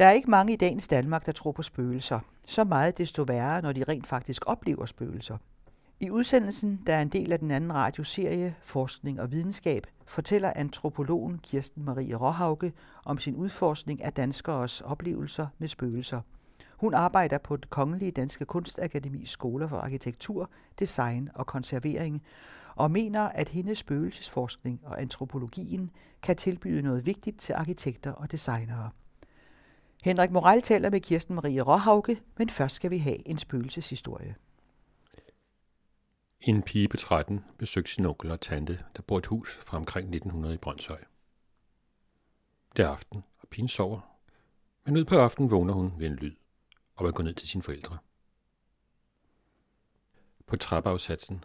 Der er ikke mange i dagens Danmark, der tror på spøgelser. Så meget desto værre, når de rent faktisk oplever spøgelser. I udsendelsen, der er en del af den anden radioserie Forskning og Videnskab, fortæller antropologen Kirsten Marie Råhauke om sin udforskning af danskeres oplevelser med spøgelser. Hun arbejder på det Kongelige Danske Kunstakademi Skoler for Arkitektur, Design og Konservering, og mener, at hendes spøgelsesforskning og antropologien kan tilbyde noget vigtigt til arkitekter og designere. Henrik Moral taler med Kirsten Marie Råhauke, men først skal vi have en spøgelseshistorie. En pige på 13 besøgte sin onkel og tante, der bor et hus fra omkring 1900 i Brøndshøj. Det er aften, og pigen sover. Men ud på aftenen vågner hun ved en lyd, og vil gå ned til sine forældre. På trappeafsatsen,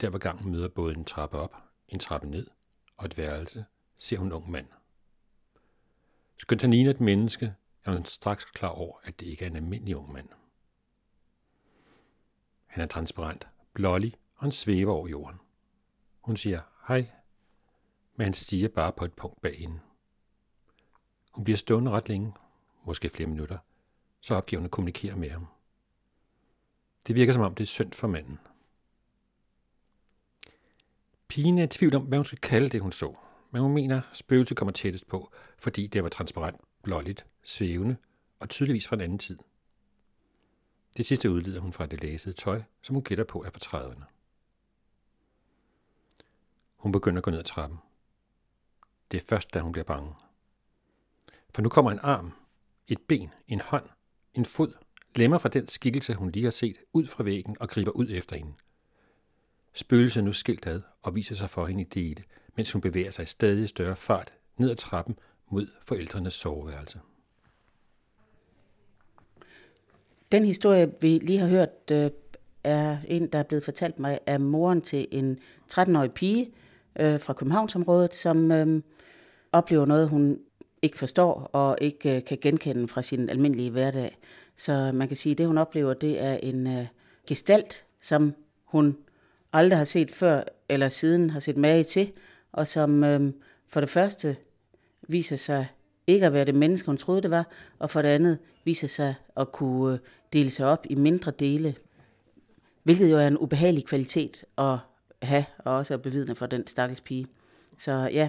der hvor gangen møder både en trappe op, en trappe ned og et værelse, ser hun en ung mand. Skønt han ligner et menneske, er hun straks klar over, at det ikke er en almindelig ung mand. Han er transparent, blålig og han svæver over jorden. Hun siger hej, men han stiger bare på et punkt bag hende. Hun bliver stående ret længe, måske flere minutter, så opgiver hun at kommunikere med ham. Det virker som om det er synd for manden. Pigen er i tvivl om, hvad hun skal kalde det, hun så, men hun mener, spøgelset spøgelse kommer tættest på, fordi det var transparent, blåligt, svævende og tydeligvis fra en anden tid. Det sidste udleder hun fra det læsede tøj, som hun gætter på er fra 30'erne. Hun begynder at gå ned ad trappen. Det er først, da hun bliver bange. For nu kommer en arm, et ben, en hånd, en fod, lemmer fra den skikkelse, hun lige har set, ud fra væggen og griber ud efter hende. Spøgelset nu skilt ad og viser sig for hende i dele, mens hun bevæger sig i stadig større fart ned ad trappen mod forældrenes soveværelse. Den historie, vi lige har hørt, øh, er en, der er blevet fortalt mig af moren til en 13-årig pige øh, fra Københavnsområdet, som øh, oplever noget, hun ikke forstår og ikke øh, kan genkende fra sin almindelige hverdag. Så man kan sige, at det, hun oplever, det er en øh, gestalt, som hun aldrig har set før eller siden har set mage til, og som øh, for det første viser sig ikke at være det menneske, hun troede det var, og for det andet viser sig at kunne øh, dele sig op i mindre dele, hvilket jo er en ubehagelig kvalitet at have, og også at bevidne for den stakkels pige. Så ja,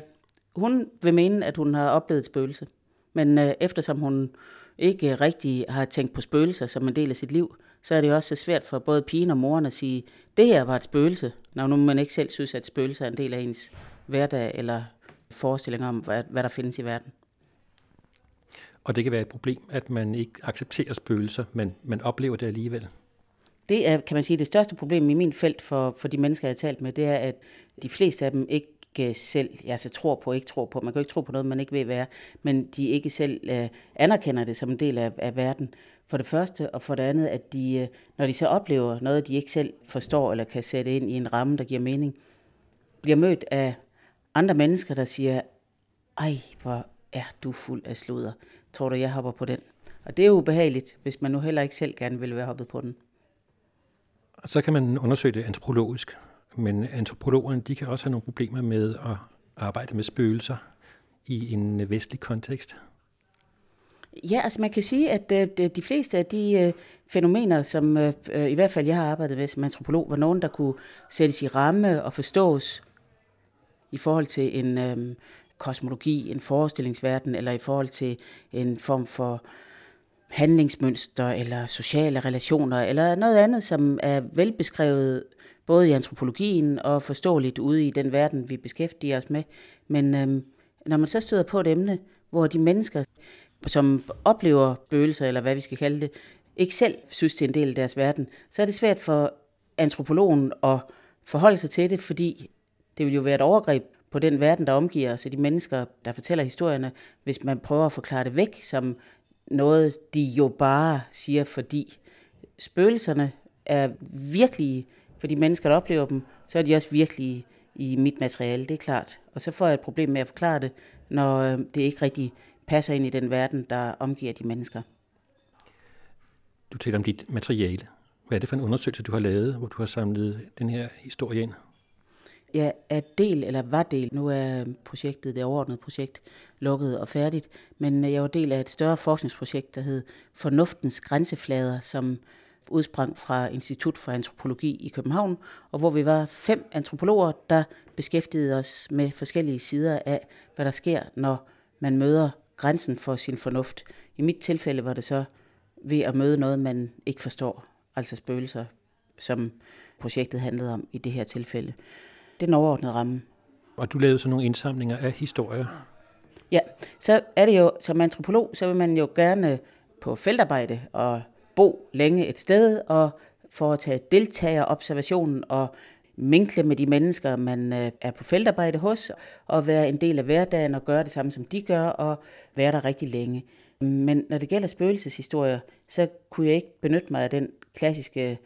hun vil mene, at hun har oplevet et spøgelse, men øh, eftersom hun ikke rigtig har tænkt på spøgelser som en del af sit liv, så er det jo også så svært for både pigen og moren at sige, det her var et spøgelse, når nu man ikke selv synes, at spøgelser er en del af ens hverdag eller forestilling om, hvad, hvad der findes i verden. Og det kan være et problem, at man ikke accepterer spøgelser, men man oplever det alligevel. Det er, kan man sige, det største problem i min felt for, for de mennesker, jeg har talt med, det er, at de fleste af dem ikke selv altså, tror på, ikke tror på. Man kan jo ikke tro på noget, man ikke ved, hvad er, men de ikke selv øh, anerkender det som en del af, af verden. For det første, og for det andet, at de, øh, når de så oplever noget, de ikke selv forstår eller kan sætte ind i en ramme, der giver mening, bliver mødt af andre mennesker, der siger, ej, hvor er du fuld af sludder. Tror du, jeg hopper på den? Og det er jo ubehageligt, hvis man nu heller ikke selv gerne vil være hoppet på den. Så kan man undersøge det antropologisk. Men antropologerne de kan også have nogle problemer med at arbejde med spøgelser i en vestlig kontekst. Ja, altså man kan sige, at øh, de fleste af de øh, fænomener, som øh, i hvert fald jeg har arbejdet med som antropolog, var nogen, der kunne sættes i ramme og forstås i forhold til en kosmologi, en forestillingsverden, eller i forhold til en form for handlingsmønster, eller sociale relationer, eller noget andet, som er velbeskrevet både i antropologien og forståeligt ude i den verden, vi beskæftiger os med. Men øhm, når man så støder på et emne, hvor de mennesker, som oplever bøgelser, eller hvad vi skal kalde det, ikke selv synes, det er en del af deres verden, så er det svært for antropologen at forholde sig til det, fordi det vil jo være et overgreb på den verden, der omgiver os, og de mennesker, der fortæller historierne, hvis man prøver at forklare det væk som noget, de jo bare siger, fordi spøgelserne er virkelige for de mennesker, der oplever dem, så er de også virkelige i mit materiale, det er klart. Og så får jeg et problem med at forklare det, når øh, det ikke rigtig passer ind i den verden, der omgiver de mennesker. Du taler om dit materiale. Hvad er det for en undersøgelse, du har lavet, hvor du har samlet den her historie ind? Jeg er del, eller var del, nu er projektet, det overordnede projekt, lukket og færdigt, men øh, jeg var del af et større forskningsprojekt, der hed Fornuftens Grænseflader, som udsprang fra Institut for Antropologi i København, og hvor vi var fem antropologer, der beskæftigede os med forskellige sider af, hvad der sker, når man møder grænsen for sin fornuft. I mit tilfælde var det så ved at møde noget, man ikke forstår, altså spøgelser, som projektet handlede om i det her tilfælde. Det er den overordnede ramme. Og du lavede så nogle indsamlinger af historier? Ja, så er det jo, som antropolog, så vil man jo gerne på feltarbejde og bo længe et sted og foretage deltagerobservationen og minkle med de mennesker, man øh, er på feltarbejde hos, og være en del af hverdagen og gøre det samme, som de gør, og være der rigtig længe. Men når det gælder spøgelseshistorier, så kunne jeg ikke benytte mig af den klassiske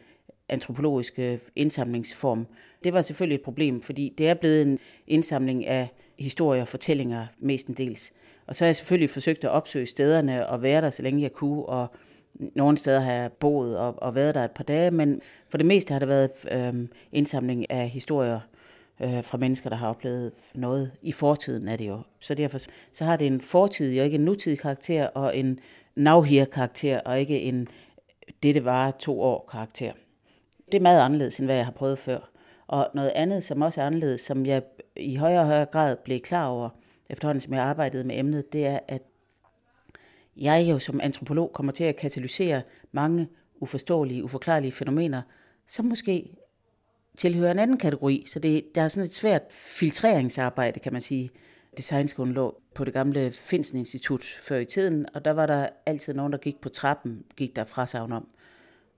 antropologiske indsamlingsform. Det var selvfølgelig et problem, fordi det er blevet en indsamling af historier og fortællinger mestendels. Og så har jeg selvfølgelig forsøgt at opsøge stederne og være der, så længe jeg kunne, og nogle steder har jeg boet og, og været der et par dage, men for det meste har det været øh, indsamling af historier øh, fra mennesker, der har oplevet noget. I fortiden er det jo. Så derfor så har det en fortidig og ikke en nutidig karakter, og en now karakter, og ikke en det, det var to år karakter. Det er meget anderledes, end hvad jeg har prøvet før. Og noget andet, som også er anderledes, som jeg i højere og højere grad blev klar over, efterhånden som jeg arbejdede med emnet, det er, at jeg jo som antropolog kommer til at katalysere mange uforståelige, uforklarlige fænomener, som måske tilhører en anden kategori. Så det, der er sådan et svært filtreringsarbejde, kan man sige. Designskolen lå på det gamle Finsen Institut før i tiden, og der var der altid nogen, der gik på trappen, gik der fra savn om.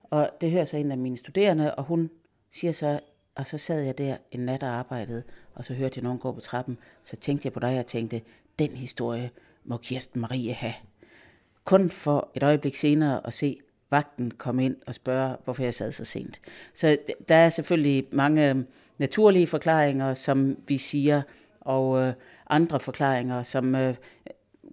Og det hører så en af mine studerende, og hun siger så, og så sad jeg der en nat og arbejdede, og så hørte jeg nogen gå på trappen, så tænkte jeg på dig og tænkte, den historie må Kirsten Marie have kun for et øjeblik senere at se vagten komme ind og spørge, hvorfor jeg sad så sent. Så der er selvfølgelig mange øhm, naturlige forklaringer, som vi siger, og øh, andre forklaringer, som øh,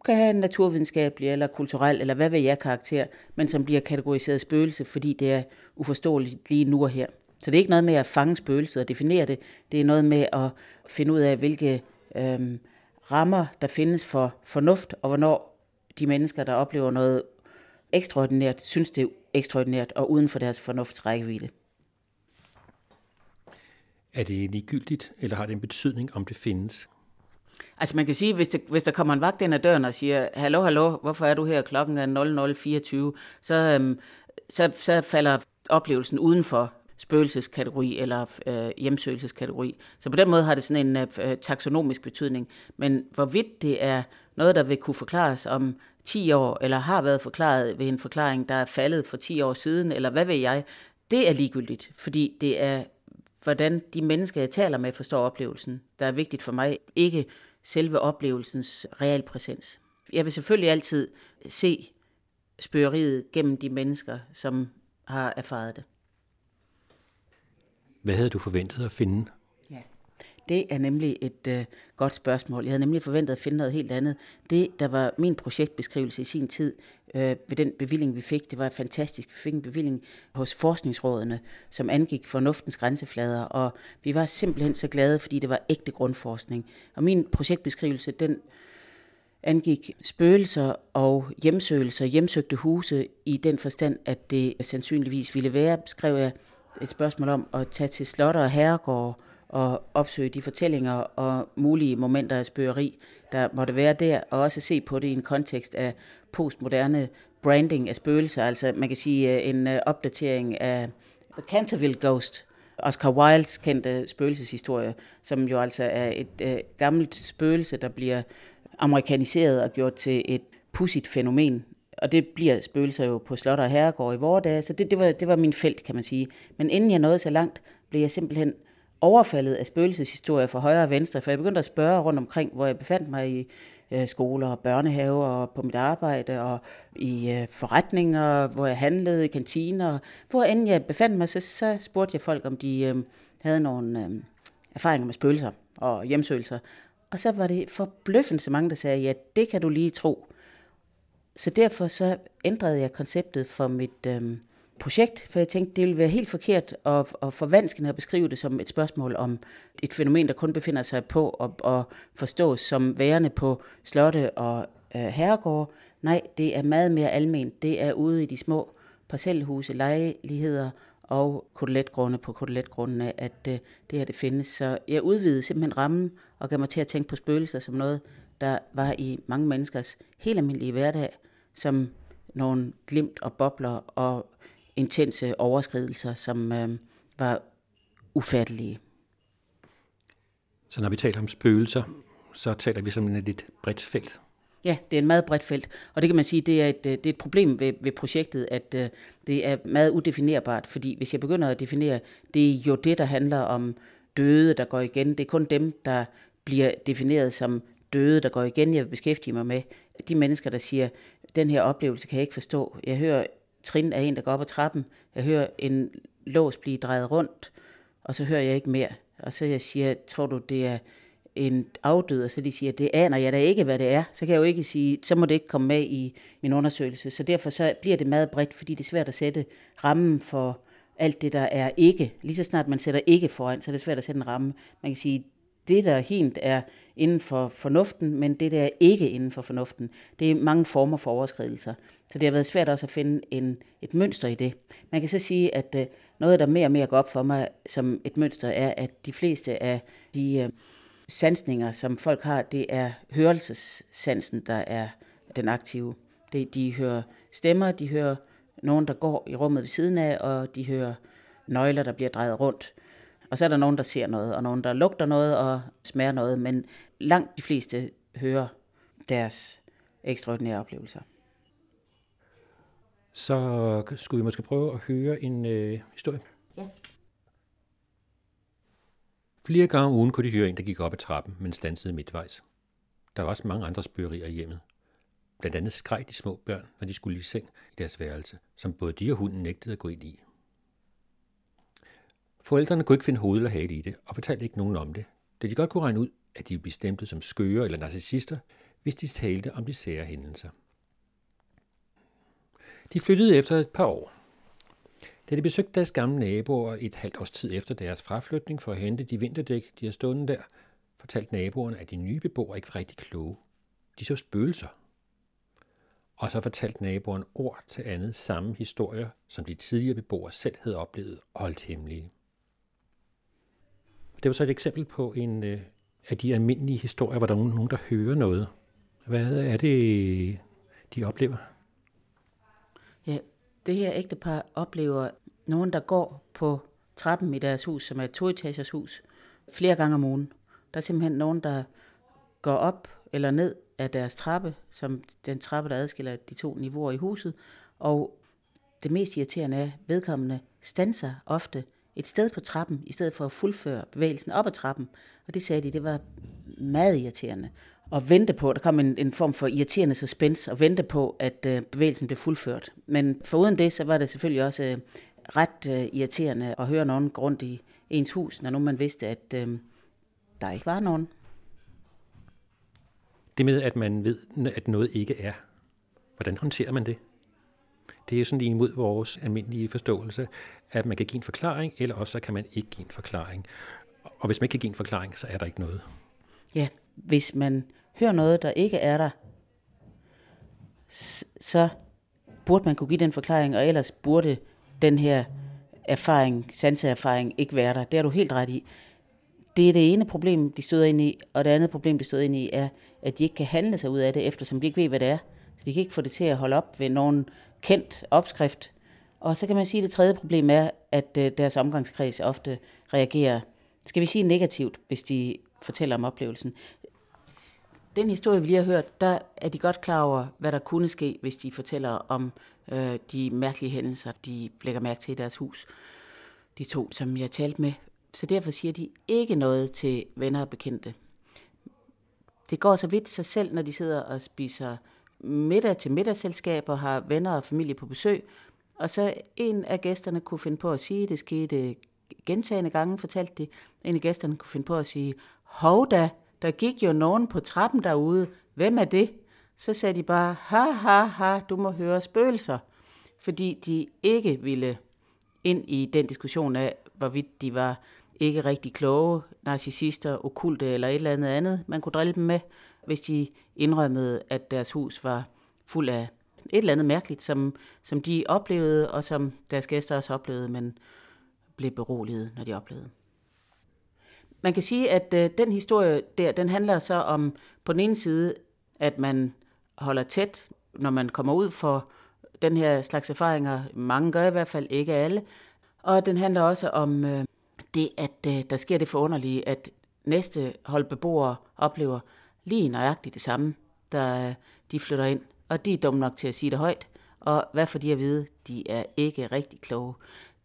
kan have en naturvidenskabelig eller kulturel, eller hvad ved jeg karakter, men som bliver kategoriseret spøgelse, fordi det er uforståeligt lige nu og her. Så det er ikke noget med at fange spøgelset og definere det, det er noget med at finde ud af, hvilke øhm, rammer der findes for fornuft, og hvornår de mennesker, der oplever noget ekstraordinært, synes det er ekstraordinært og uden for deres fornuftsrækkevidde. Er det ligegyldigt, eller har det en betydning, om det findes? Altså man kan sige, hvis, det, hvis der kommer en vagt ind ad døren og siger, hallo, hallo, hvorfor er du her, klokken er 00.24, så, øhm, så, så falder oplevelsen uden for spøgelseskategori eller øh, hjemsøgelseskategori. Så på den måde har det sådan en øh, øh, taksonomisk betydning. Men hvorvidt det er noget, der vil kunne forklares om 10 år, eller har været forklaret ved en forklaring, der er faldet for 10 år siden, eller hvad ved jeg, det er ligegyldigt, fordi det er, hvordan de mennesker, jeg taler med, forstår oplevelsen, der er vigtigt for mig, ikke selve oplevelsens realpræsens. Jeg vil selvfølgelig altid se spørgeriet gennem de mennesker, som har erfaret det. Hvad havde du forventet at finde? Det er nemlig et øh, godt spørgsmål. Jeg havde nemlig forventet at finde noget helt andet. Det, der var min projektbeskrivelse i sin tid øh, ved den bevilling, vi fik, det var fantastisk. Vi fik en bevilling hos forskningsrådene, som angik fornuftens grænseflader, og vi var simpelthen så glade, fordi det var ægte grundforskning. Og min projektbeskrivelse, den angik spøgelser og hjemsøgelser, hjemsøgte huse i den forstand, at det sandsynligvis ville være, skrev jeg, et spørgsmål om at tage til slotter og herregårde, og opsøge de fortællinger og mulige momenter af spøgeri, der måtte være der, og også se på det i en kontekst af postmoderne branding af spøgelser, altså man kan sige øh, en øh, opdatering af The Canterville Ghost, Oscar Wildes kendte spøgelseshistorie, som jo altså er et øh, gammelt spøgelse, der bliver amerikaniseret og gjort til et pudsigt fænomen og det bliver spøgelser jo på slot og herregård i vore dage, så det, det, var, det var min felt, kan man sige. Men inden jeg nåede så langt, blev jeg simpelthen overfaldet af spøgelseshistorier fra højre og venstre, for jeg begyndte at spørge rundt omkring, hvor jeg befandt mig i øh, skoler og børnehaver og på mit arbejde og i øh, forretninger, hvor jeg handlede i kantiner. Hvor end jeg befandt mig, så, så spurgte jeg folk, om de øh, havde nogle øh, erfaringer med spøgelser og hjemsøgelser. Og så var det forbløffende så mange, der sagde, ja, det kan du lige tro. Så derfor så ændrede jeg konceptet for mit øh, projekt, for jeg tænkte, det ville være helt forkert at, at forvanskende at beskrive det som et spørgsmål om et fænomen, der kun befinder sig på og, og forstås som værende på slotte og øh, herregårde. Nej, det er meget mere alment. Det er ude i de små parcelhuse, lejligheder og koteletgrunde på koteletgrundene, at øh, det her det findes. Så jeg udvidede simpelthen rammen og gav mig til at tænke på spøgelser som noget, der var i mange menneskers helt almindelige hverdag, som nogle glimt og bobler og intense overskridelser, som øh, var ufattelige. Så når vi taler om spøgelser, så taler vi som et lidt bredt felt. Ja, det er et meget bredt felt, og det kan man sige, det er et, det er et problem ved, ved projektet, at uh, det er meget udefinerbart, fordi hvis jeg begynder at definere, det er jo det, der handler om døde, der går igen. Det er kun dem, der bliver defineret som døde, der går igen, jeg vil beskæftige mig med. De mennesker, der siger, den her oplevelse kan jeg ikke forstå. Jeg hører trin af en, der går op ad trappen. Jeg hører en lås blive drejet rundt, og så hører jeg ikke mere. Og så jeg siger, tror du, det er en afdød, og så de siger, det aner jeg da ikke, hvad det er, så kan jeg jo ikke sige, så må det ikke komme med i min undersøgelse. Så derfor så bliver det meget bredt, fordi det er svært at sætte rammen for alt det, der er ikke. Lige så snart man sætter ikke foran, så er det svært at sætte en ramme. Man kan sige, det, der helt er inden for fornuften, men det, der er ikke inden for fornuften, det er mange former for overskridelser. Så det har været svært også at finde en, et mønster i det. Man kan så sige, at øh, noget, der mere og mere går op for mig som et mønster, er, at de fleste af de øh, sansninger, som folk har, det er hørelsessansen, der er den aktive. Det, de hører stemmer, de hører nogen, der går i rummet ved siden af, og de hører nøgler, der bliver drejet rundt. Og så er der nogen, der ser noget, og nogen, der lugter noget og smager noget, men langt de fleste hører deres ekstraordinære oplevelser. Så skulle vi måske prøve at høre en øh, historie. Ja. Flere gange om ugen kunne de høre en, der gik op ad trappen, men stansede midtvejs. Der var også mange andre spørgerier i hjemmet. Blandt andet skreg de små børn, når de skulle i seng i deres værelse, som både de og hunden nægtede at gå ind i. Forældrene kunne ikke finde hoved eller hale i det, og fortalte ikke nogen om det, da de godt kunne regne ud, at de ville blive stemplet som skøre eller narcissister, hvis de talte om de sære hændelser. De flyttede efter et par år. Da de besøgte deres gamle naboer et halvt års tid efter deres fraflytning for at hente de vinterdæk, de har stående der, fortalte naboerne, at de nye beboere ikke var rigtig kloge. De så spøgelser. Og så fortalte naboerne ord til andet samme historier, som de tidligere beboere selv havde oplevet og holdt hemmelige. Det var så et eksempel på en øh, af de almindelige historier, hvor der er nogen, der hører noget. Hvad er det, de oplever? Ja, det her ægtepar oplever nogen, der går på trappen i deres hus, som er et toetagers hus, flere gange om ugen. Der er simpelthen nogen, der går op eller ned af deres trappe, som den trappe, der adskiller de to niveauer i huset, og det mest irriterende er, at vedkommende stanser ofte et sted på trappen, i stedet for at fuldføre bevægelsen op ad trappen. Og det sagde de, det var meget irriterende. Og vente på, der kom en, en form for irriterende suspense, og vente på, at øh, bevægelsen blev fuldført. Men foruden det, så var det selvfølgelig også øh, ret øh, irriterende at høre nogen gå rundt i ens hus, når nu man vidste, at øh, der ikke var nogen. Det med, at man ved, at noget ikke er. Hvordan håndterer man det? Det er sådan lige imod vores almindelige forståelse, at man kan give en forklaring, eller også kan man ikke give en forklaring. Og hvis man ikke kan give en forklaring, så er der ikke noget. Ja, hvis man hører noget, der ikke er der, så burde man kunne give den forklaring, og ellers burde den her erfaring, sanseerfaring ikke være der. Det er du helt ret i. Det er det ene problem, de støder ind i, og det andet problem, de støder ind i, er, at de ikke kan handle sig ud af det, eftersom de ikke ved, hvad det er. Så de kan ikke få det til at holde op ved nogen kendt opskrift. Og så kan man sige, at det tredje problem er, at øh, deres omgangskreds ofte reagerer, skal vi sige negativt, hvis de fortæller om oplevelsen. Den historie, vi lige har hørt, der er de godt klar over, hvad der kunne ske, hvis de fortæller om øh, de mærkelige hændelser, de lægger mærke til i deres hus. De to, som jeg talte med. Så derfor siger de ikke noget til venner og bekendte. Det går så vidt sig selv, når de sidder og spiser middag til middagsselskab og har venner og familie på besøg. Og så en af gæsterne kunne finde på at sige, det skete gentagende gange, fortalte de, en af gæsterne kunne finde på at sige, hov da, der gik jo nogen på trappen derude, hvem er det? Så sagde de bare, ha ha ha, du må høre spøgelser. fordi de ikke ville ind i den diskussion af, hvorvidt de var ikke rigtig kloge, narcissister, okulte eller et eller andet andet, man kunne drille dem med, hvis de indrømmede, at deres hus var fuld af et eller andet mærkeligt, som, som de oplevede, og som deres gæster også oplevede, men blev beroliget, når de oplevede. Man kan sige, at øh, den historie der, den handler så om på den ene side, at man holder tæt, når man kommer ud for den her slags erfaringer. Mange gør i hvert fald, ikke alle. Og den handler også om øh, det, at øh, der sker det forunderlige, at næste hold beboere oplever lige nøjagtigt det samme, da øh, de flytter ind. Og de er dumme nok til at sige det højt. Og hvad får de at vide? De er ikke rigtig kloge.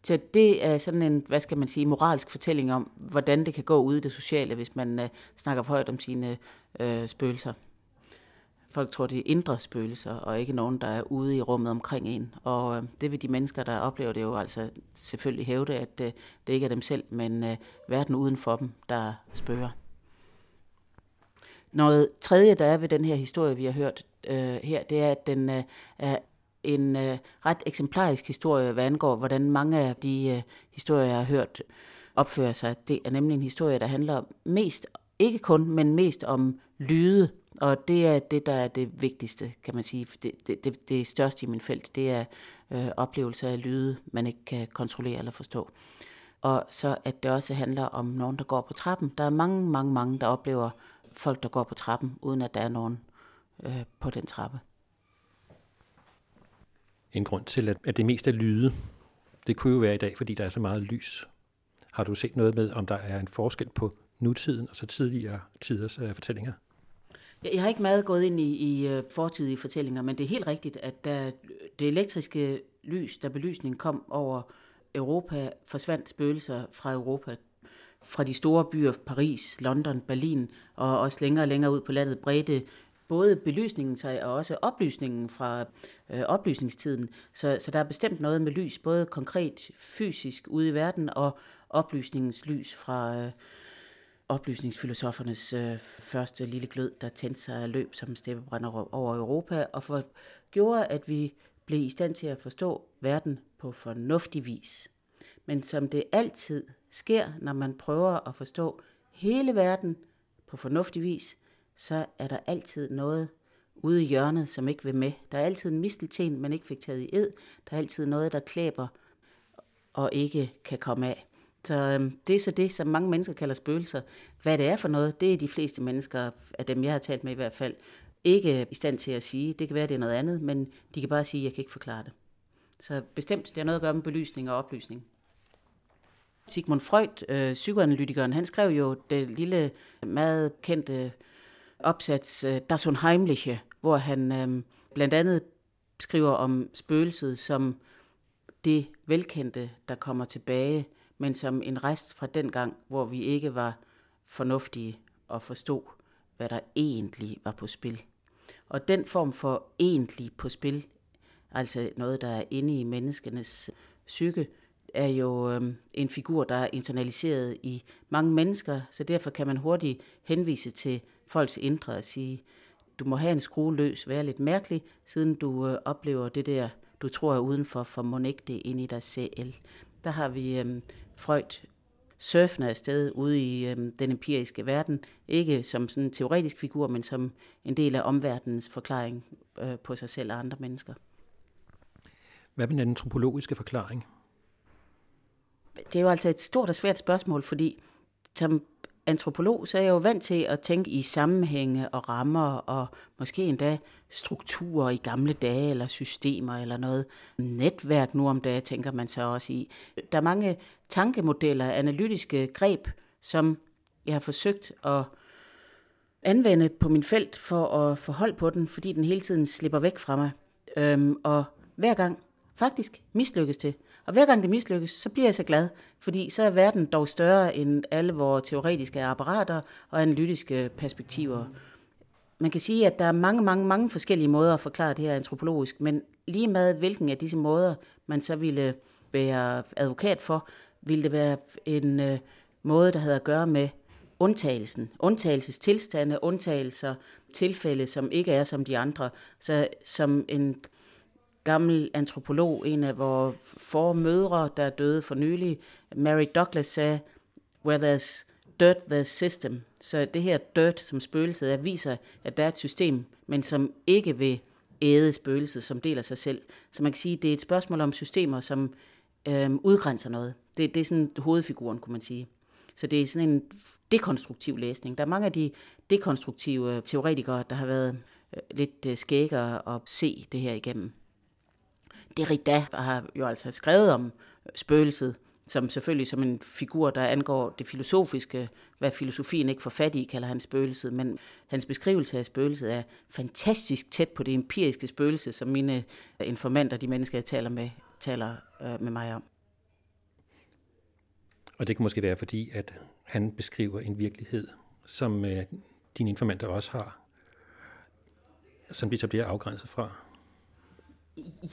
Så det er sådan en, hvad skal man sige, moralsk fortælling om, hvordan det kan gå ud i det sociale, hvis man øh, snakker for højt om sine øh, spøgelser. Folk tror, det er indre spøgelser, og ikke nogen, der er ude i rummet omkring en. Og øh, det vil de mennesker, der oplever det jo altså selvfølgelig hævde, at øh, det ikke er dem selv, men øh, verden uden for dem, der spørger. Noget tredje, der er ved den her historie, vi har hørt øh, her, det er, at den øh, er en øh, ret eksemplarisk historie, hvad angår, hvordan mange af de øh, historier, jeg har hørt, opfører sig. Det er nemlig en historie, der handler mest, ikke kun, men mest om lyde, og det er det, der er det vigtigste, kan man sige. Det, det, det, det største i min felt, det er øh, oplevelser af lyde, man ikke kan kontrollere eller forstå. Og så at det også handler om nogen, der går på trappen. Der er mange, mange, mange, der oplever folk, der går på trappen, uden at der er nogen øh, på den trappe en grund til, at, det mest er lyde. Det kunne jo være i dag, fordi der er så meget lys. Har du set noget med, om der er en forskel på nutiden og så tidligere tiders uh, fortællinger? Jeg har ikke meget gået ind i, i uh, fortidige fortællinger, men det er helt rigtigt, at da det elektriske lys, da belysningen kom over Europa, forsvandt spøgelser fra Europa. Fra de store byer, Paris, London, Berlin, og også længere og længere ud på landet, bredte både belysningen sig og også oplysningen fra øh, oplysningstiden. Så, så der er bestemt noget med lys, både konkret fysisk ude i verden og oplysningens lys fra øh, oplysningsfilosofernes øh, første lille glød, der tændte sig af løb som steppebrænder over Europa, og for, gjorde, at vi blev i stand til at forstå verden på fornuftig vis. Men som det altid sker, når man prøver at forstå hele verden på fornuftig vis, så er der altid noget ude i hjørnet, som ikke vil med. Der er altid en mistelten, man ikke fik taget i ed. Der er altid noget, der klæber og ikke kan komme af. Så øhm, det er så det, som mange mennesker kalder spøgelser. Hvad det er for noget, det er de fleste mennesker, af dem jeg har talt med i hvert fald, ikke i stand til at sige. Det kan være, det er noget andet, men de kan bare sige, at jeg kan ikke forklare det. Så bestemt, det har noget at gøre med belysning og oplysning. Sigmund Freud, øh, psykoanalytikeren, han skrev jo det lille, meget kendte opsats øh, Das Unheimliche, hvor han øh, blandt andet skriver om spøgelset som det velkendte, der kommer tilbage, men som en rest fra den gang, hvor vi ikke var fornuftige og forstod, hvad der egentlig var på spil. Og den form for egentlig på spil, altså noget, der er inde i menneskenes psyke, er jo øh, en figur, der er internaliseret i mange mennesker, så derfor kan man hurtigt henvise til folks indre og sige, du må have en skrue løs, være lidt mærkelig, siden du øh, oplever det der, du tror er udenfor, for må ikke det ind i dig selv. Der har vi øh, Freud surfende afsted ude i øh, den empiriske verden, ikke som sådan en teoretisk figur, men som en del af omverdenens forklaring øh, på sig selv og andre mennesker. Hvad med den antropologiske forklaring? Det er jo altså et stort og svært spørgsmål, fordi som antropolog, så er jeg jo vant til at tænke i sammenhænge og rammer og måske endda strukturer i gamle dage eller systemer eller noget. Netværk nu om dagen tænker man så også i. Der er mange tankemodeller, analytiske greb, som jeg har forsøgt at anvende på min felt for at forholde på den, fordi den hele tiden slipper væk fra mig. Øhm, og hver gang faktisk mislykkes det. Og hver gang det mislykkes, så bliver jeg så glad, fordi så er verden dog større end alle vores teoretiske apparater og analytiske perspektiver. Man kan sige, at der er mange, mange, mange forskellige måder at forklare det her antropologisk, men lige med hvilken af disse måder man så ville være advokat for, ville det være en øh, måde, der havde at gøre med undtagelsen. Undtagelsestilstande, undtagelser, tilfælde, som ikke er som de andre. Så som en gammel antropolog, en af vores formødre, der døde for nylig, Mary Douglas, sagde, where there's dirt, there's system. Så det her dirt, som spøgelset er, viser, at der er et system, men som ikke vil æde spøgelset, som deler sig selv. Så man kan sige, at det er et spørgsmål om systemer, som øhm, udgrænser noget. Det, det er sådan hovedfiguren, kunne man sige. Så det er sådan en dekonstruktiv læsning. Der er mange af de dekonstruktive øh, teoretikere, der har været øh, lidt øh, skægere at se det her igennem. Derrida har jo altså skrevet om spøgelset, som selvfølgelig som en figur, der angår det filosofiske, hvad filosofien ikke får fat i, kalder han spøgelset, men hans beskrivelse af spøgelset er fantastisk tæt på det empiriske spøgelse, som mine informanter, de mennesker, jeg taler med, taler øh, med mig om. Og det kan måske være, fordi at han beskriver en virkelighed, som øh, dine informanter også har, som de så bliver afgrænset fra.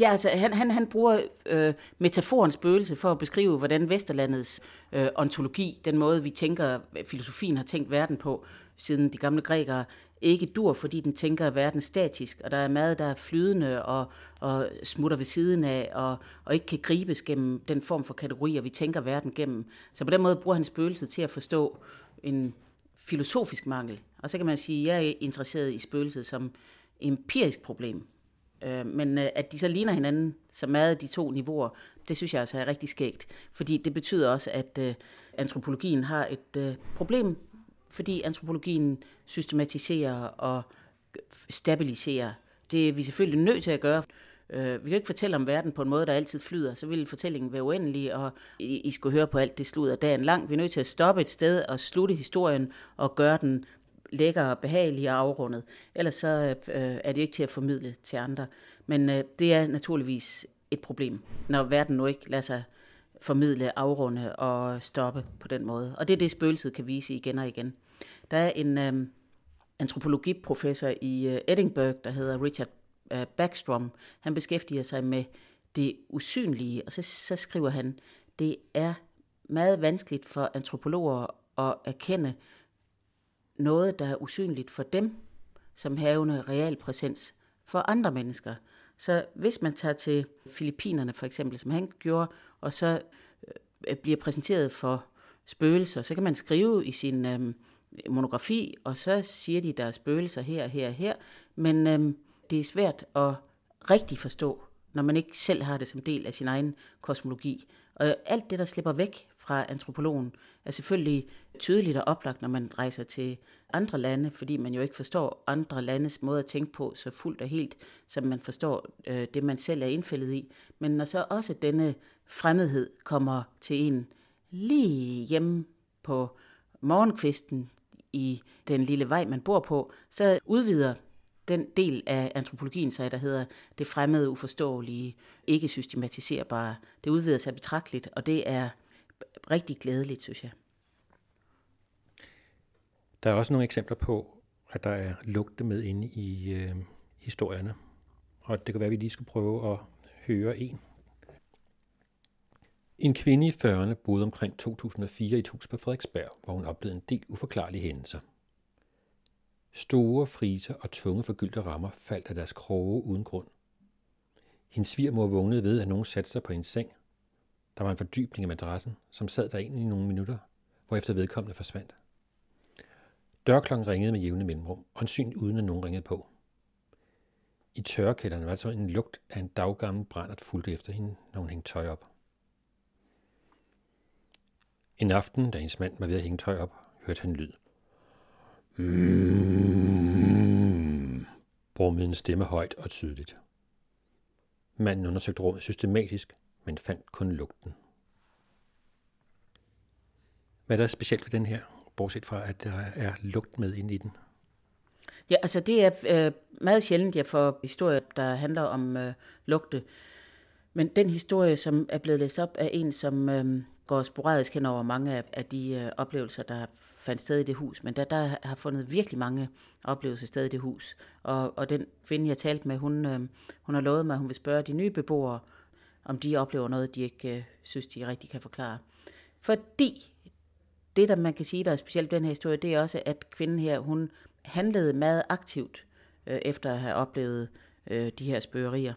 Ja, altså han, han, han bruger øh, metaforens spøgelse for at beskrive, hvordan Vesterlandets øh, ontologi, den måde vi tænker, filosofien har tænkt verden på, siden de gamle grækere, ikke dur, fordi den tænker verden statisk, og der er mad, der er flydende og, og smutter ved siden af, og, og ikke kan gribes gennem den form for kategorier, vi tænker verden gennem. Så på den måde bruger han spøgelset til at forstå en filosofisk mangel. Og så kan man sige, at jeg er interesseret i spøgelset som empirisk problem. Øh, men øh, at de så ligner hinanden så meget de to niveauer, det synes jeg altså er rigtig skægt. Fordi det betyder også, at øh, antropologien har et øh, problem fordi antropologien systematiserer og stabiliserer. Det er vi selvfølgelig nødt til at gøre. Øh, vi kan ikke fortælle om verden på en måde, der altid flyder. Så vil fortællingen være uendelig, og I, I høre på alt det slud dagen lang. Vi er nødt til at stoppe et sted og slutte historien og gøre den lækker og behagelig og afrundet. Ellers så øh, er det ikke til at formidle til andre. Men øh, det er naturligvis et problem, når verden nu ikke lader sig formidle, afrunde og stoppe på den måde. Og det er det, spøgelset kan vise igen og igen. Der er en øh, antropologiprofessor i øh, Edinburgh, der hedder Richard øh, Backstrom. Han beskæftiger sig med det usynlige, og så, så skriver han, det er meget vanskeligt for antropologer at erkende noget, der er usynligt for dem, som havende real præsens for andre mennesker. Så hvis man tager til Filippinerne for eksempel, som han gjorde, og så øh, bliver præsenteret for spøgelser, så kan man skrive i sin øh, monografi, og så siger de, der er spøgelser her, her, her, men øh, det er svært at rigtig forstå, når man ikke selv har det som del af sin egen kosmologi. Og alt det, der slipper væk fra antropologen, er selvfølgelig tydeligt og oplagt, når man rejser til andre lande, fordi man jo ikke forstår andre landes måde at tænke på så fuldt og helt, som man forstår øh, det, man selv er indfældet i. Men når så også denne fremmedhed kommer til en lige hjemme på morgenkvisten i den lille vej, man bor på, så udvider den del af antropologien sig, der hedder det fremmede, uforståelige, ikke systematiserbare. Det udvider sig betragteligt, og det er rigtig glædeligt, synes jeg. Der er også nogle eksempler på, at der er lugte med inde i øh, historierne. Og det kan være, at vi lige skulle prøve at høre en. En kvinde i 40'erne boede omkring 2004 i et hus på Frederiksberg, hvor hun oplevede en del uforklarlige hændelser. Store friser og tunge forgyldte rammer faldt af deres kroge uden grund. Hendes svigermor vågnede ved, at nogen satte sig på en seng. Der var en fordybning af madrassen, som sad der i nogle minutter, hvorefter vedkommende forsvandt. Dørklokken ringede med jævne mellemrum, åndsynligt uden at nogen ringede på. I tørrekælderen var der så en lugt af en daggammel brændert fulgte efter hende, når hun hængte tøj op. En aften, da hendes mand var ved at hænge tøj op, hørte han lyd. Mm, brummede en stemme højt og tydeligt. Manden undersøgte rummet systematisk, men fandt kun lugten. Hvad er der specielt ved den her, bortset fra at der er lugt med ind i den? Ja, altså det er øh, meget sjældent, jeg får historier, der handler om øh, lugte. Men den historie, som er blevet læst op er en, som øh, går sporadisk hen over mange af, af de øh, oplevelser, der fandt sted i det hus, men der, der har fundet virkelig mange oplevelser sted i det hus. Og, og den kvinde, jeg talte med, hun, øh, hun har lovet mig, at hun vil spørge de nye beboere, om de oplever noget, de ikke øh, synes, de rigtig kan forklare. Fordi det, der man kan sige, der er specielt den her historie, det er også, at kvinden her, hun handlede meget aktivt øh, efter at have oplevet øh, de her spørgerier.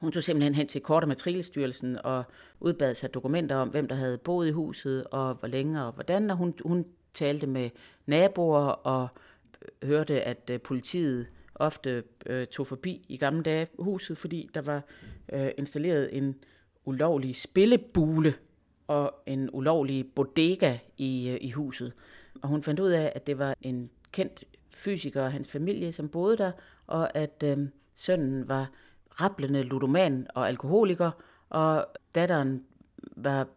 Hun tog simpelthen hen til Kort- og Matrikelstyrelsen og udbad sig dokumenter om, hvem der havde boet i huset, og hvor længe og hvordan. Og hun, hun talte med naboer og øh, hørte, at øh, politiet ofte øh, tog forbi i gamle dage huset, fordi der var øh, installeret en ulovlig spillebule og en ulovlig bodega i, øh, i huset. Og hun fandt ud af, at det var en kendt fysiker og hans familie, som boede der, og at øh, sønnen var rablende ludoman og alkoholiker, og datteren var,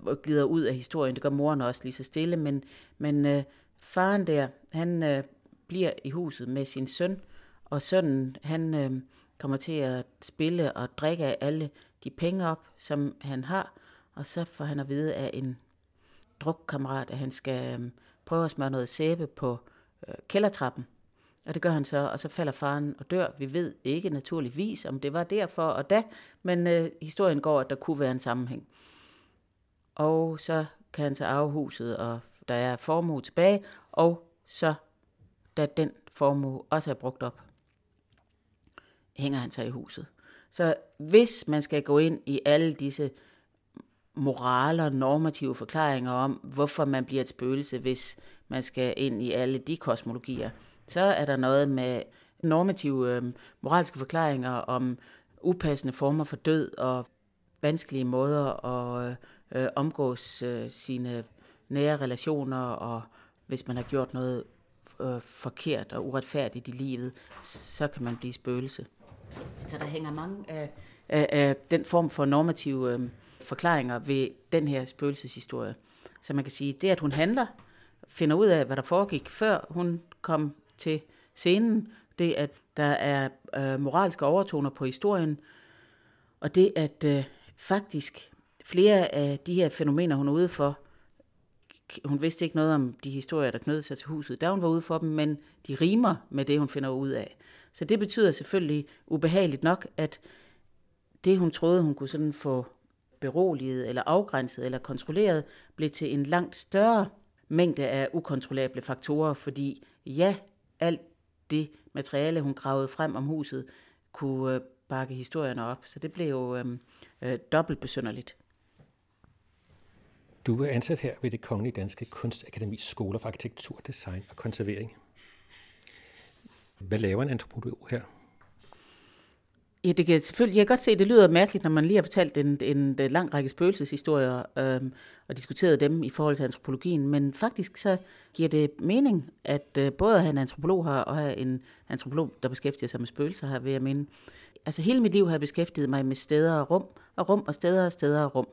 var glider ud af historien. Det gør moren også lige så stille, men, men øh, faren der, han øh, bliver i huset med sin søn, og sønnen, han øh, kommer til at spille og drikke af alle de penge op, som han har, og så får han at vide af en drukkammerat, at han skal øhm, prøve at smøre noget sæbe på øh, kældertrappen. Og det gør han så, og så falder faren og dør. Vi ved ikke naturligvis, om det var derfor og da, men øh, historien går, at der kunne være en sammenhæng. Og så kan han så arve huset, og der er formue tilbage, og så, da den formue også er brugt op, hænger han sig i huset. Så hvis man skal gå ind i alle disse moraler, normative forklaringer om, hvorfor man bliver et spøgelse, hvis man skal ind i alle de kosmologier, så er der noget med normative øh, moralske forklaringer om upassende former for død og vanskelige måder at øh, omgås øh, sine nære relationer, og hvis man har gjort noget øh, forkert og uretfærdigt i livet, så kan man blive spøgelse. Så der hænger mange af, af, af den form for normative øh, forklaringer ved den her spøgelseshistorie. Så man kan sige, det at hun handler, finder ud af, hvad der foregik, før hun kom til scenen, det at der er øh, moralske overtoner på historien, og det at øh, faktisk flere af de her fænomener, hun er ude for, hun vidste ikke noget om de historier, der knyttede sig til huset, da hun var ude for dem, men de rimer med det, hun finder ud af. Så det betyder selvfølgelig ubehageligt nok, at det, hun troede, hun kunne sådan få beroliget, eller afgrænset, eller kontrolleret, blev til en langt større mængde af ukontrollable faktorer, fordi ja, alt det materiale, hun gravede frem om huset, kunne øh, bakke historierne op. Så det blev jo øh, øh, dobbelt besynderligt. Du er ansat her ved det Kongelige Danske Kunstakademis Skoler for Arkitektur, Design og Konservering. Hvad laver en antropolog her? Ja, det kan selvfølgelig, jeg kan godt se, at det lyder mærkeligt, når man lige har fortalt en, en, en lang række spøgelseshistorier øhm, og diskuteret dem i forhold til antropologien, men faktisk så giver det mening, at øh, både at have en antropolog her og have en antropolog, der beskæftiger sig med spøgelser her, vil jeg mene. Altså hele mit liv har jeg beskæftiget mig med steder og rum, og rum og steder og steder og rum.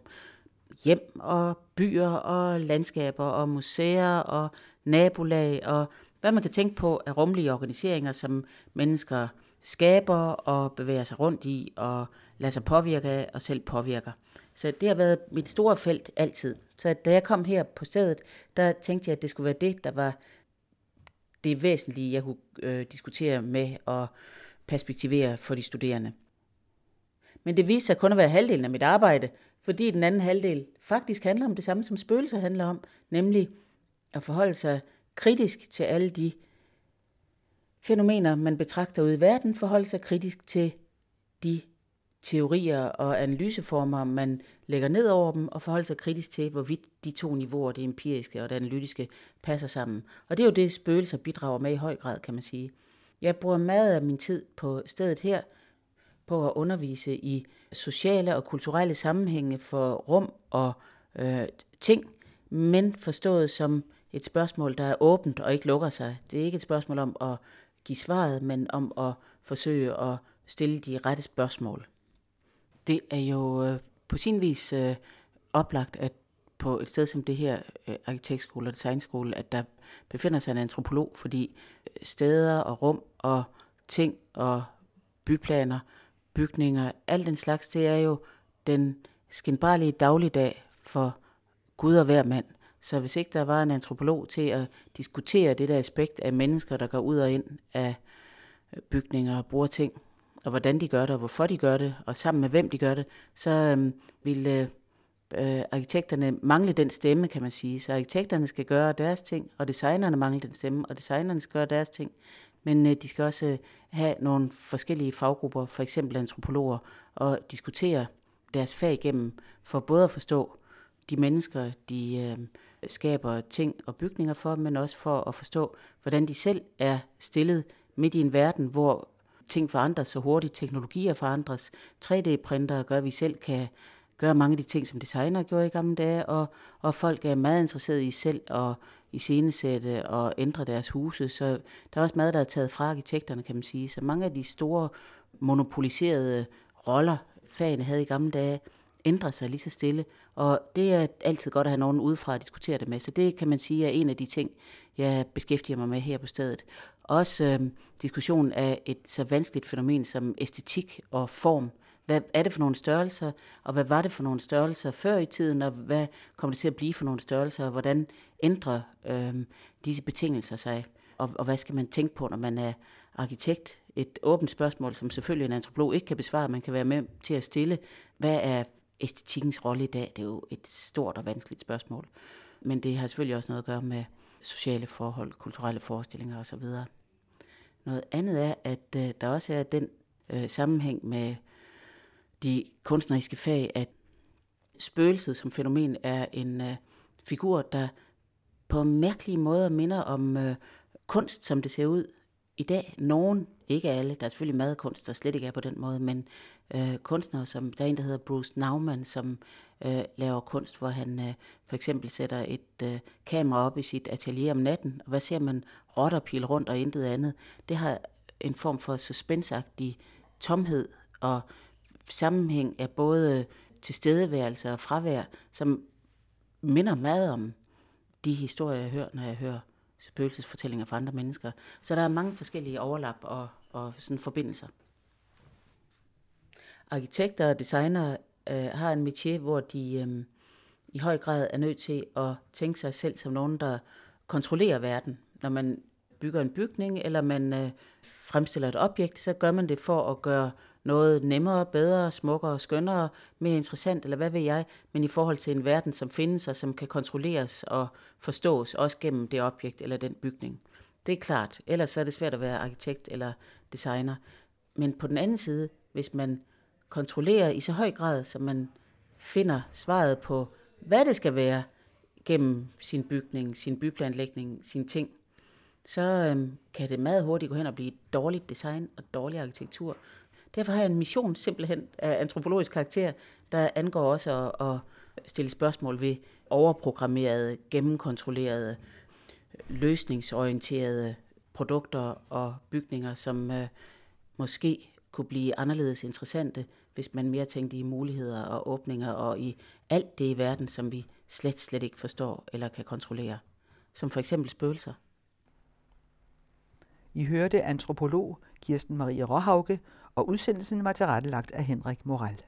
Hjem og byer og landskaber og museer og nabolag og hvad man kan tænke på af rumlige organiseringer, som mennesker skaber og bevæger sig rundt i og lader sig påvirke af og selv påvirker. Så det har været mit store felt altid. Så da jeg kom her på stedet, der tænkte jeg, at det skulle være det, der var det væsentlige, jeg kunne øh, diskutere med og perspektivere for de studerende. Men det viste sig kun at være halvdelen af mit arbejde, fordi den anden halvdel faktisk handler om det samme, som spøgelser handler om, nemlig at forholde sig kritisk til alle de fænomener, man betragter ude i verden, forholde sig kritisk til de teorier og analyseformer, man lægger ned over dem, og forholde sig kritisk til, hvorvidt de to niveauer, det empiriske og det analytiske, passer sammen. Og det er jo det, spøgelser bidrager med i høj grad, kan man sige. Jeg bruger meget af min tid på stedet her på at undervise i sociale og kulturelle sammenhænge for rum og øh, ting, men forstået som et spørgsmål, der er åbent og ikke lukker sig. Det er ikke et spørgsmål om at give svaret, men om at forsøge at stille de rette spørgsmål. Det er jo øh, på sin vis øh, oplagt, at på et sted som det her, øh, arkitektskole og designskole, at der befinder sig en antropolog, fordi øh, steder og rum og ting og byplaner, bygninger, alt den slags, det er jo den skinbarlige dagligdag for Gud og hver mand. Så hvis ikke der var en antropolog til at diskutere det der aspekt af mennesker, der går ud og ind af øh, bygninger og bruger ting, og hvordan de gør det, og hvorfor de gør det, og sammen med hvem de gør det, så øh, ville øh, arkitekterne mangle den stemme, kan man sige. Så arkitekterne skal gøre deres ting, og designerne mangler den stemme, og designerne skal gøre deres ting. Men øh, de skal også øh, have nogle forskellige faggrupper, for eksempel antropologer, og diskutere deres fag igennem, for både at forstå de mennesker, de øh, skaber ting og bygninger for, men også for at forstå, hvordan de selv er stillet midt i en verden, hvor ting forandres så hurtigt, teknologier forandres, 3D-printer gør, at vi selv kan gøre mange af de ting, som designer gjorde i gamle dage, og, og folk er meget interesserede i selv at iscenesætte og ændre deres huse, så der er også meget, der er taget fra arkitekterne, kan man sige. Så mange af de store monopoliserede roller, fagene havde i gamle dage, ændrer sig lige så stille, og det er altid godt at have nogen udefra at diskutere det med, så det kan man sige er en af de ting, jeg beskæftiger mig med her på stedet. Også øh, diskussionen af et så vanskeligt fænomen som æstetik og form. Hvad er det for nogle størrelser, og hvad var det for nogle størrelser før i tiden, og hvad kommer det til at blive for nogle størrelser, og hvordan ændrer øh, disse betingelser sig, og, og hvad skal man tænke på, når man er arkitekt? Et åbent spørgsmål, som selvfølgelig en antropolog ikke kan besvare, man kan være med til at stille. Hvad er æstetikkens rolle i dag? Det er jo et stort og vanskeligt spørgsmål. Men det har selvfølgelig også noget at gøre med sociale forhold, kulturelle forestillinger osv. Noget andet er, at øh, der også er den øh, sammenhæng med de kunstneriske fag, at spøgelset som fænomen er en øh, figur, der på mærkelige måder minder om øh, kunst, som det ser ud i dag. Nogen, ikke alle, der er selvfølgelig madkunst, der slet ikke er på den måde, men øh, kunstnere, som der er en, der hedder Bruce Nauman, som øh, laver kunst, hvor han øh, for eksempel sætter et øh, kamera op i sit atelier om natten, og hvad ser man? Rotter pile rundt og intet andet. Det har en form for suspensagtig tomhed og sammenhæng af både tilstedeværelse og fravær, som minder meget om de historier, jeg hører, når jeg hører spøgelsesfortællinger fra andre mennesker. Så der er mange forskellige overlap og, og sådan forbindelser. Arkitekter og designere øh, har en métier, hvor de øh, i høj grad er nødt til at tænke sig selv som nogen, der kontrollerer verden. Når man bygger en bygning, eller man øh, fremstiller et objekt, så gør man det for at gøre noget nemmere, bedre, smukkere, skønnere, mere interessant, eller hvad ved jeg, men i forhold til en verden, som findes og som kan kontrolleres og forstås, også gennem det objekt eller den bygning. Det er klart, ellers er det svært at være arkitekt eller designer. Men på den anden side, hvis man kontrollerer i så høj grad, som man finder svaret på, hvad det skal være gennem sin bygning, sin byplanlægning, sin ting, så øhm, kan det meget hurtigt gå hen og blive dårligt design og dårlig arkitektur. Derfor har jeg en mission simpelthen af antropologisk karakter, der angår også at, at stille spørgsmål ved overprogrammerede, gennemkontrollerede, løsningsorienterede produkter og bygninger, som øh, måske kunne blive anderledes interessante, hvis man mere tænkte i muligheder og åbninger og i alt det i verden, som vi slet, slet ikke forstår eller kan kontrollere. Som for eksempel spøgelser. I hørte antropolog Kirsten Marie Råhauke, og udsendelsen var tilrettelagt af Henrik Moral.